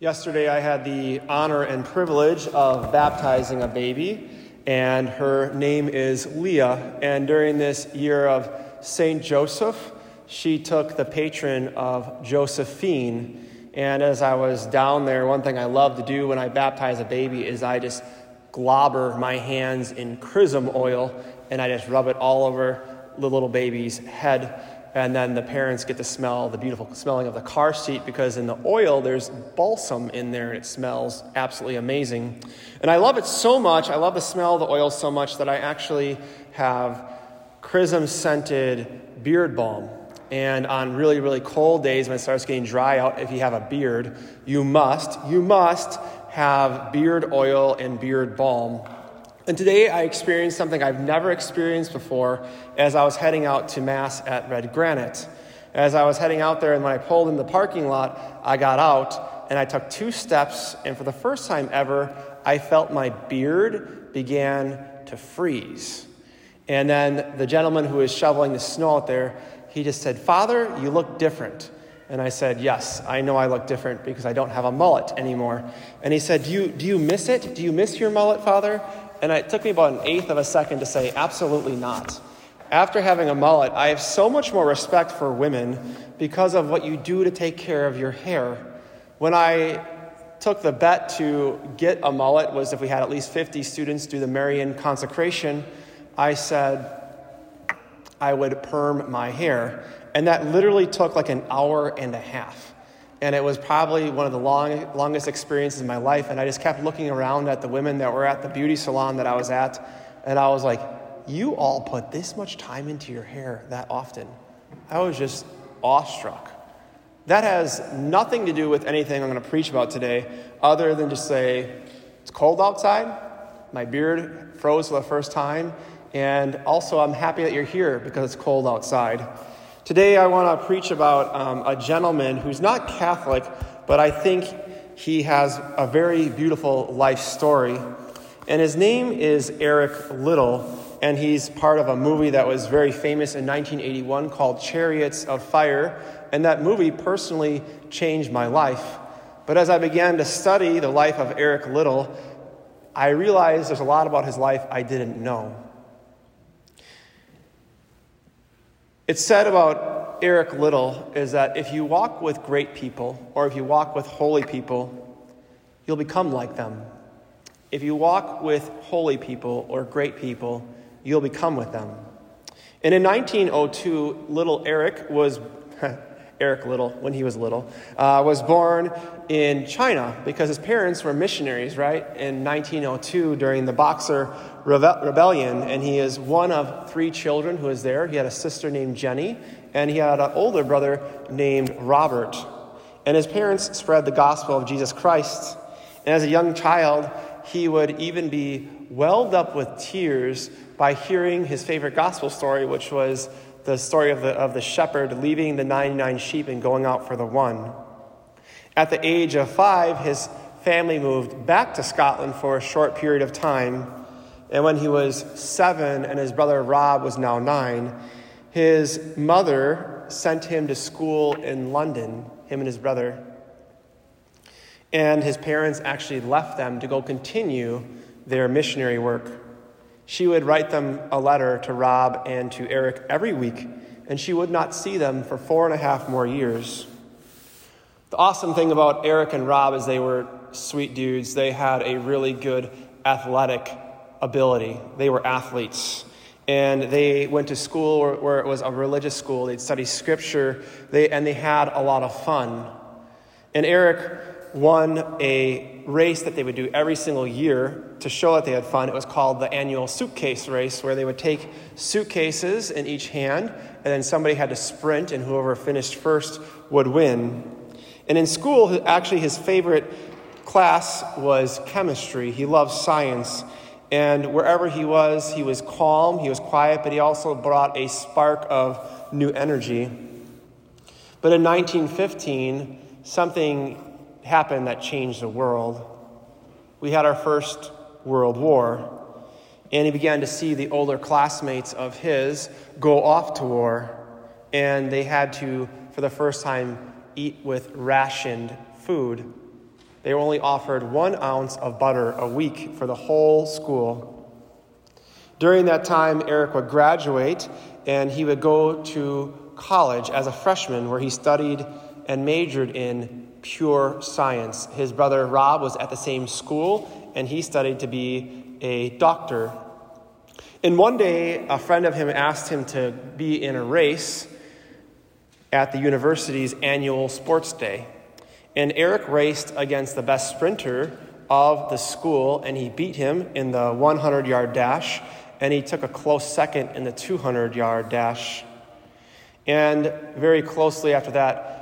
Yesterday, I had the honor and privilege of baptizing a baby, and her name is Leah. And during this year of Saint Joseph, she took the patron of Josephine. And as I was down there, one thing I love to do when I baptize a baby is I just globber my hands in chrism oil and I just rub it all over the little baby's head and then the parents get to smell the beautiful smelling of the car seat because in the oil there's balsam in there and it smells absolutely amazing. And I love it so much, I love the smell of the oil so much that I actually have chrism scented beard balm. And on really, really cold days when it starts getting dry out, if you have a beard, you must, you must have beard oil and beard balm and today I experienced something I've never experienced before as I was heading out to Mass at Redgranite. As I was heading out there, and when I pulled in the parking lot, I got out and I took two steps, and for the first time ever, I felt my beard began to freeze. And then the gentleman who was shoveling the snow out there, he just said, Father, you look different. And I said, Yes, I know I look different because I don't have a mullet anymore. And he said, Do you, do you miss it? Do you miss your mullet, Father? And it took me about an eighth of a second to say, absolutely not. After having a mullet, I have so much more respect for women because of what you do to take care of your hair. When I took the bet to get a mullet was if we had at least 50 students do the Marian consecration, I said I would perm my hair. And that literally took like an hour and a half. And it was probably one of the long, longest experiences in my life. And I just kept looking around at the women that were at the beauty salon that I was at. And I was like, you all put this much time into your hair that often. I was just awestruck. That has nothing to do with anything I'm going to preach about today, other than just say, it's cold outside. My beard froze for the first time. And also, I'm happy that you're here because it's cold outside. Today, I want to preach about um, a gentleman who's not Catholic, but I think he has a very beautiful life story. And his name is Eric Liddell, and he's part of a movie that was very famous in 1981 called Chariots of Fire. And that movie personally changed my life. But as I began to study the life of Eric Liddell, I realized there's a lot about his life I didn't know. It's said about Eric Liddell is that if you walk with great people or if you walk with holy people, you'll become like them. If you walk with holy people or great people, you'll become with them. And in 1902, little Eric was Eric Liddell, when he was little, uh, was born in China because his parents were missionaries, right, in 1902 during the Boxer Rebe- Rebellion. And he is one of three children who is there. He had a sister named Jenny, and he had an older brother named Robert. And his parents spread the gospel of Jesus Christ. And as a young child, he would even be welled up with tears by hearing his favorite gospel story, which was the story of the, of the shepherd leaving the 99 sheep and going out for the one. At the age of five, his family moved back to Scotland for a short period of time. And when he was seven and his brother Rob was now nine, his mother sent him to school in London, him and his brother. And his parents actually left them to go continue their missionary work. She would write them a letter to Rob and to Eric every week, and she would not see them for four and a half more years. The awesome thing about Eric and Rob is they were sweet dudes. They had a really good athletic ability, they were athletes. And they went to school where, it was a religious school. They'd study scripture, they, and they had a lot of fun. And Eric won a race that they would do every single year to show that they had fun. It was called the annual suitcase race, where they would take suitcases in each hand, and then somebody had to sprint, and whoever finished first would win. And in school, actually, his favorite class was chemistry. He loved science. And wherever he was, he was calm, he was quiet, but he also brought a spark of new energy. But in 1915, something happened that changed the world. We had our first World War, and he began to see the older classmates of his go off to war, and they had to, for the first time, eat with rationed food. They were only offered one ounce of butter a week for the whole school. During that time, Eric would graduate and he would go to college as a freshman where he studied and majored in pure science. His brother Rob was at the same school and he studied to be a doctor. And one day, a friend of him asked him to be in a race at the university's annual sports day. And Eric raced against the best sprinter of the school and he beat him in the 100 yard dash and he took a close second in the 200 yard dash. And very closely after that,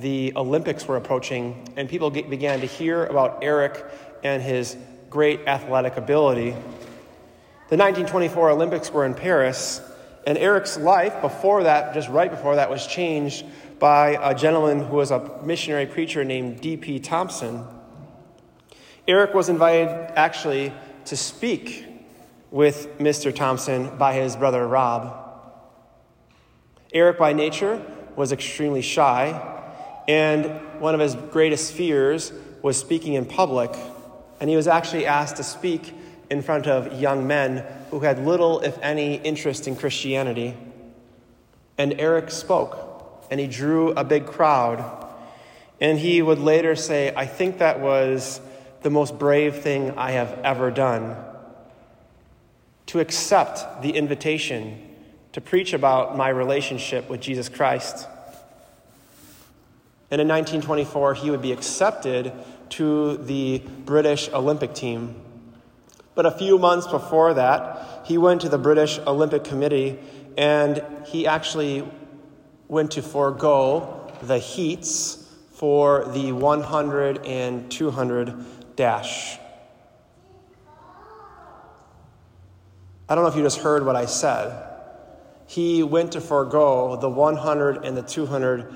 the Olympics were approaching, and people get, began to hear about Eric and his great athletic ability. The 1924 Olympics were in Paris, and Eric's life before that, just right before that, was changed by a gentleman who was a missionary preacher named D.P. Thomson. Eric was invited actually to speak with Mr. Thomson by his brother Rob. Eric, by nature, was extremely shy, and one of his greatest fears was speaking in public. And he was actually asked to speak in front of young men who had little, if any, interest in Christianity. And Eric spoke, and he drew a big crowd. And he would later say, I think that was the most brave thing I have ever done to accept the invitation to preach about my relationship with Jesus Christ. And in 1924, he would be accepted to the British Olympic team. But a few months before that, he went to the British Olympic Committee and he actually went to forego the heats for the 100 and 200 dash. I don't know if you just heard what I said. He went to forego the 100 and the 200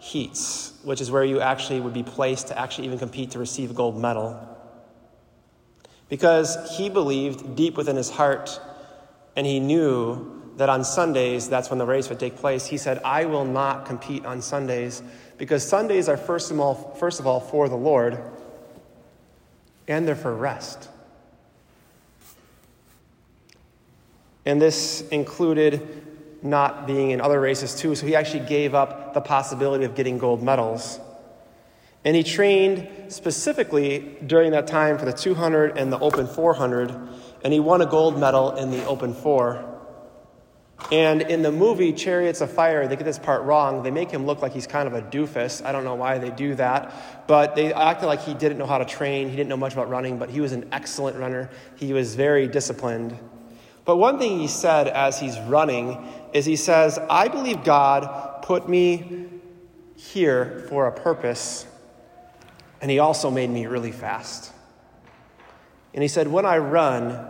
heats, which is where you actually would be placed to actually even compete to receive a gold medal. Because he believed deep within his heart, and he knew that on Sundays, that's when the race would take place. He said, I will not compete on Sundays because Sundays are, first of all, first of all for the Lord, and they're for rest. And this included not being in other races too, so he actually gave up the possibility of getting gold medals. And he trained specifically during that time for the 200 and the open 400, and he won a gold medal in the open 4. And in the movie Chariots of Fire, they get this part wrong. They make him look like he's kind of a doofus. I don't know why they do that. But they acted like he didn't know how to train. He didn't know much about running, but he was an excellent runner. He was very disciplined. But one thing he said as he's running is he says, I believe God put me here for a purpose, and he also made me really fast. And he said, When I run,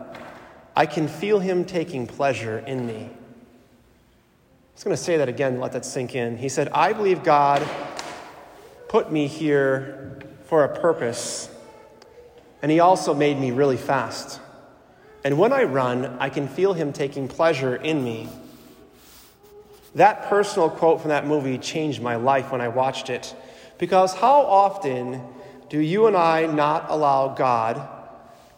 I can feel him taking pleasure in me. I going to say that again, let that sink in. He said, I believe God put me here for a purpose, and he also made me really fast. And when I run, I can feel him taking pleasure in me. That personal quote from that movie changed my life when I watched it. Because how often do you and I not allow God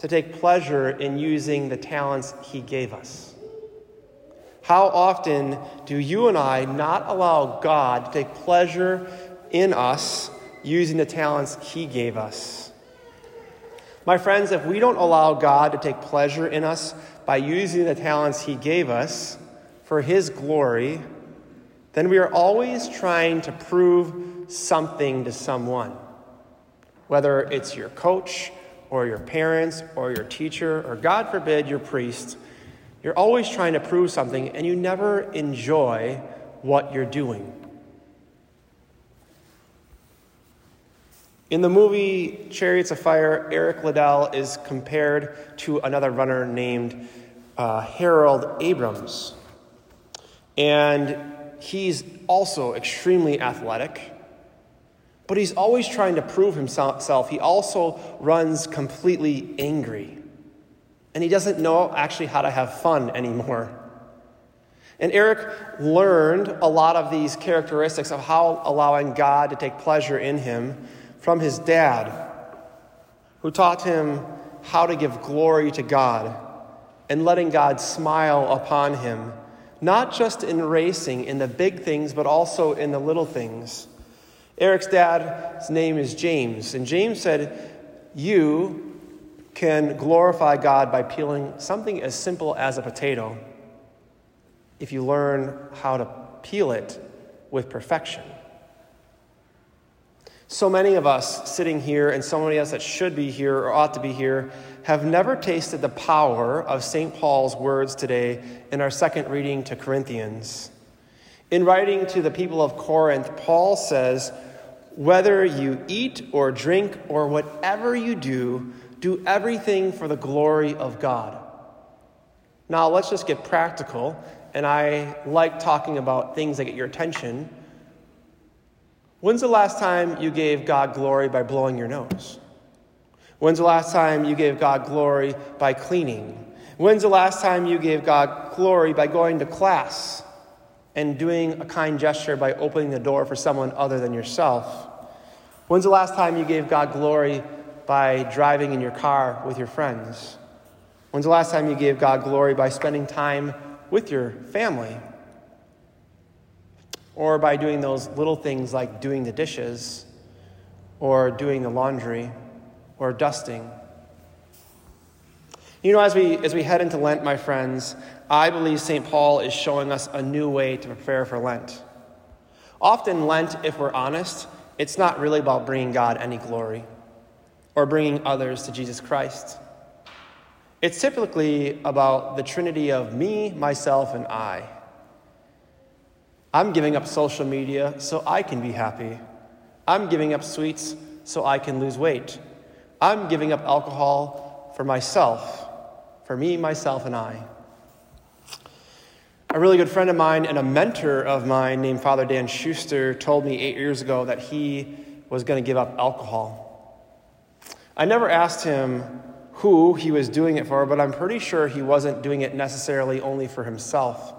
to take pleasure in using the talents he gave us? How often do you and I not allow God to take pleasure in us using the talents he gave us? My friends, if we don't allow God to take pleasure in us by using the talents He gave us for His glory, then we are always trying to prove something to someone. Whether it's your coach, or your parents, or your teacher, or God forbid, your priest, you're always trying to prove something and you never enjoy what you're doing. In the movie Chariots of Fire, Eric Liddell is compared to another runner named uh, Harold Abrahams. And he's also extremely athletic, but he's always trying to prove himself. He also runs completely angry. And he doesn't know actually how to have fun anymore. And Eric learned a lot of these characteristics of how allowing God to take pleasure in him from his dad. who taught him how to give glory to God and letting God smile upon him, not just in racing, in the big things, but also in the little things. Eric's dad's name is James, and James said, You can glorify God by peeling something as simple as a potato if you learn how to peel it with perfection. So many of us sitting here, and so many of us that should be here or ought to be here, have never tasted the power of St. Paul's words today in our second reading to Corinthians. In writing to the people of Corinth, Paul says, Whether you eat or drink or whatever you do, do everything for the glory of God. Now, let's just get practical, and I like talking about things that get your attention. When's the last time you gave God glory by blowing your nose? When's the last time you gave God glory by cleaning? When's the last time you gave God glory by going to class and doing a kind gesture by opening the door for someone other than yourself? When's the last time you gave God glory by driving in your car with your friends? When's the last time you gave God glory by spending time with your family? Or by doing those little things like doing the dishes, or doing the laundry, or dusting. You know, as we, as we head into Lent, my friends, I believe St. Paul is showing us a new way to prepare for Lent. Often, Lent, if we're honest, it's not really about bringing God any glory or bringing others to Jesus Christ. It's typically about the trinity of me, myself, and I. I'm giving up social media so I can be happy. I'm giving up sweets so I can lose weight. I'm giving up alcohol for myself, for me, myself, and I. A really good friend of mine and a mentor of mine named Father Dan Schuster told me eight years ago that he was going to give up alcohol. I never asked him who he was doing it for, but I'm pretty sure he wasn't doing it necessarily only for himself.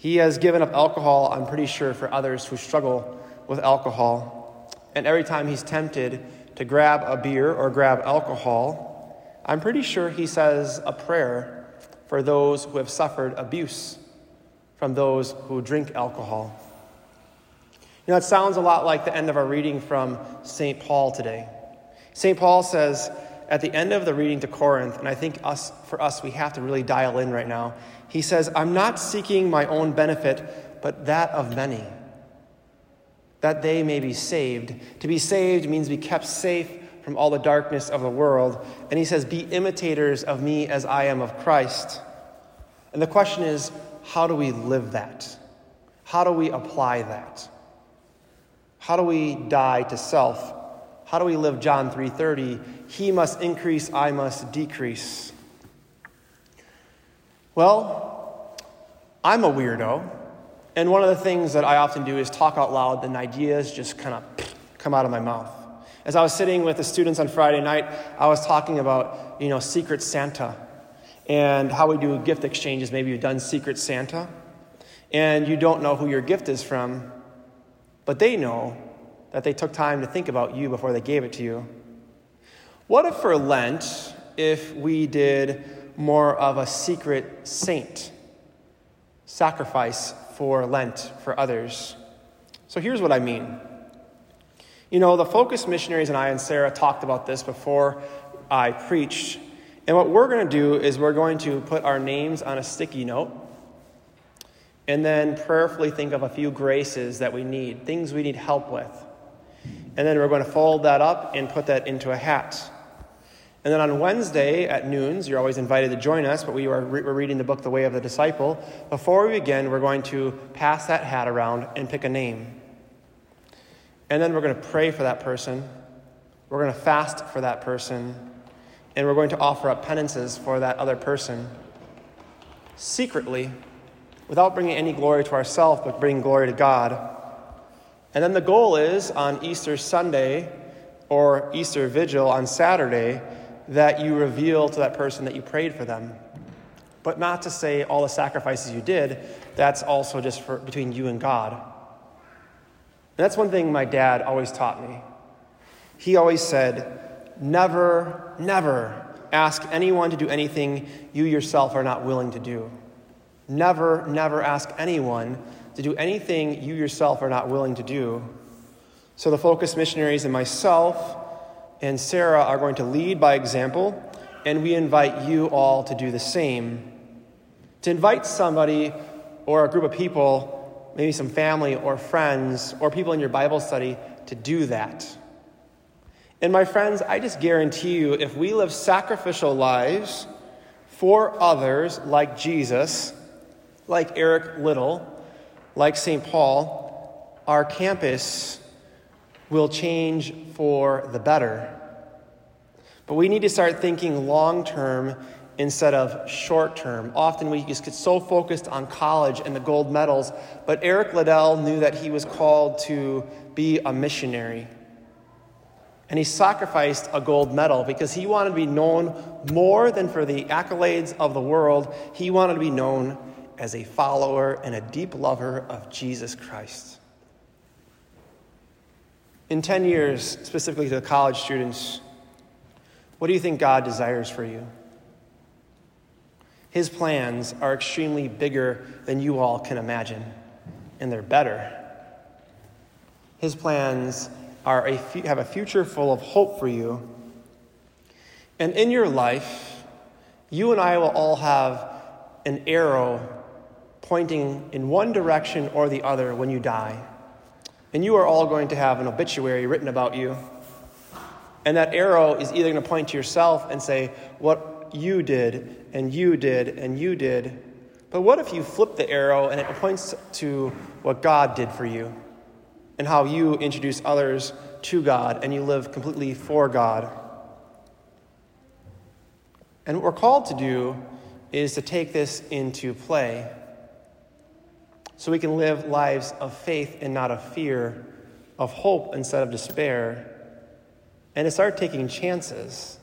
He has given up alcohol, I'm pretty sure, for others who struggle with alcohol. And every time he's tempted to grab a beer or grab alcohol, I'm pretty sure he says a prayer for those who have suffered abuse from those who drink alcohol. You know, it sounds a lot like the end of our reading from St. Paul today. St. Paul says at the end of the reading to Corinth, and I think us, for us, we have to really dial in right now he says, I'm not seeking my own benefit, but that of many, that they may be saved. To be saved means be kept safe from all the darkness of the world. And he says, Be imitators of me as I am of Christ. And the question is, how do we live that? How do we apply that? How do we die to self? How do we live John 3:30? He must increase, I must decrease. Well, I'm a weirdo, and one of the things that I often do is talk out loud, and ideas just kind of come out of my mouth. As I was sitting with the students on Friday night, I was talking about, you know, Secret Santa and how we do gift exchanges. Maybe you've done Secret Santa, and you don't know who your gift is from, but they know that they took time to think about you before they gave it to you. What if for Lent, if we did more of a secret saint sacrifice for Lent for others. So here's what I mean. You know, the Focus missionaries and I and Sarah talked about this before I preached. And what we're going to do is we're going to put our names on a sticky note and then prayerfully think of a few graces that we need, things we need help with. And then we're going to fold that up and put that into a hat. And then on Wednesday at noons, you're always invited to join us, but we are re- we're reading the book The Way of the Disciple. Before we begin, we're going to pass that hat around and pick a name. And then we're going to pray for that person. We're going to fast for that person. And we're going to offer up penances for that other person secretly, without bringing any glory to ourselves, but bringing glory to God. And then the goal is on Easter Sunday or Easter Vigil on Saturday that you reveal to that person that you prayed for them. But not to say all the sacrifices you did, that's also just for, between you and God. And that's one thing my dad always taught me. he always said, Never, never ask anyone to do anything you yourself are not willing to do. Never, never ask anyone to do anything you yourself are not willing to do. So the Focus missionaries and myself and Sarah are going to lead by example, and we invite you all to do the same. To invite somebody or a group of people, maybe some family or friends or people in your Bible study, to do that. And my friends, I just guarantee you, if we live sacrificial lives for others like Jesus, like Eric Liddell, like St. Paul, our campus will change for the better. But we need to start thinking long term instead of short term. Often we just get so focused on college and the gold medals, but Eric Liddell knew that he was called to be a missionary. And he sacrificed a gold medal because he wanted to be known more than for the accolades of the world. He wanted to be known as a follower and a deep lover of Jesus Christ. In 10 years, specifically to the college students, what do you think God desires for you? His plans are extremely bigger than you all can imagine, and they're better. His plans are a, have a future full of hope for you. And in your life, you and I will all have an arrow pointing in one direction or the other when you die. And you are all going to have an obituary written about you. And that arrow is either going to point to yourself and say, What you did, and you did, and you did. But what if you flip the arrow and it points to what God did for you? and how you introduce others to God and you live completely for God. And what we're called to do is to take this into play so we can live lives of faith and not of fear, of hope instead of despair, and to start taking chances.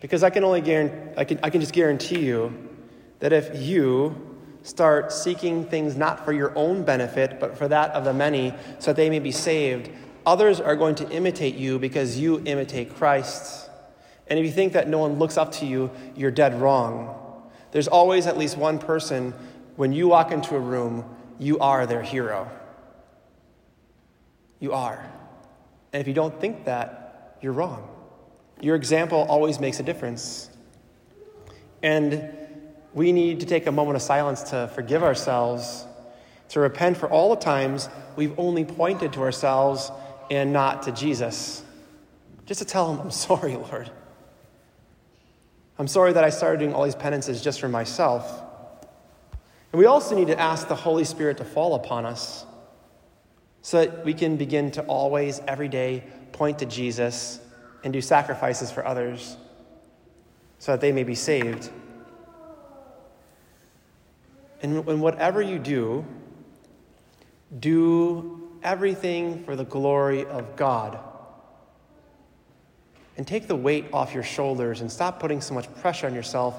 Because I can only guarantee, I can, I can just guarantee you that if you start seeking things not for your own benefit, but for that of the many, so that they may be saved, others are going to imitate you because you imitate Christ. And if you think that no one looks up to you, you're dead wrong. There's always at least one person, when you walk into a room, you are their hero. You are. And if you don't think that, you're wrong. Your example always makes a difference. And we need to take a moment of silence to forgive ourselves, to repent for all the times we've only pointed to ourselves and not to Jesus. Just to tell him, I'm sorry, Lord. I'm sorry that I started doing all these penances just for myself. And we also need to ask the Holy Spirit to fall upon us so that we can begin to always, every day, point to Jesus and do sacrifices for others so that they may be saved. And, and whatever you do, do everything for the glory of God. And take the weight off your shoulders and stop putting so much pressure on yourself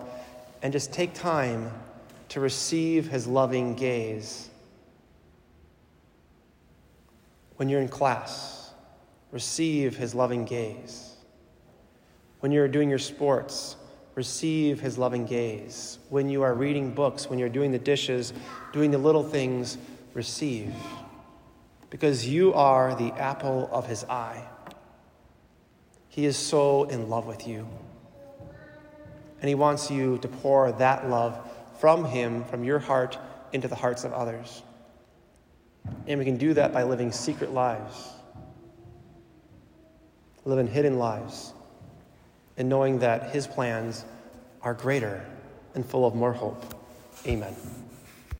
and just take time to receive His loving gaze. When you're in class, receive His loving gaze. When you're doing your sports, receive his loving gaze. When you are reading books, when you're doing the dishes, doing the little things, receive. Because you are the apple of his eye. He is so in love with you. And he wants you to pour that love from him, from your heart, into the hearts of others. And we can do that by living secret lives, living hidden lives and knowing that His plans are greater and full of more hope. Amen.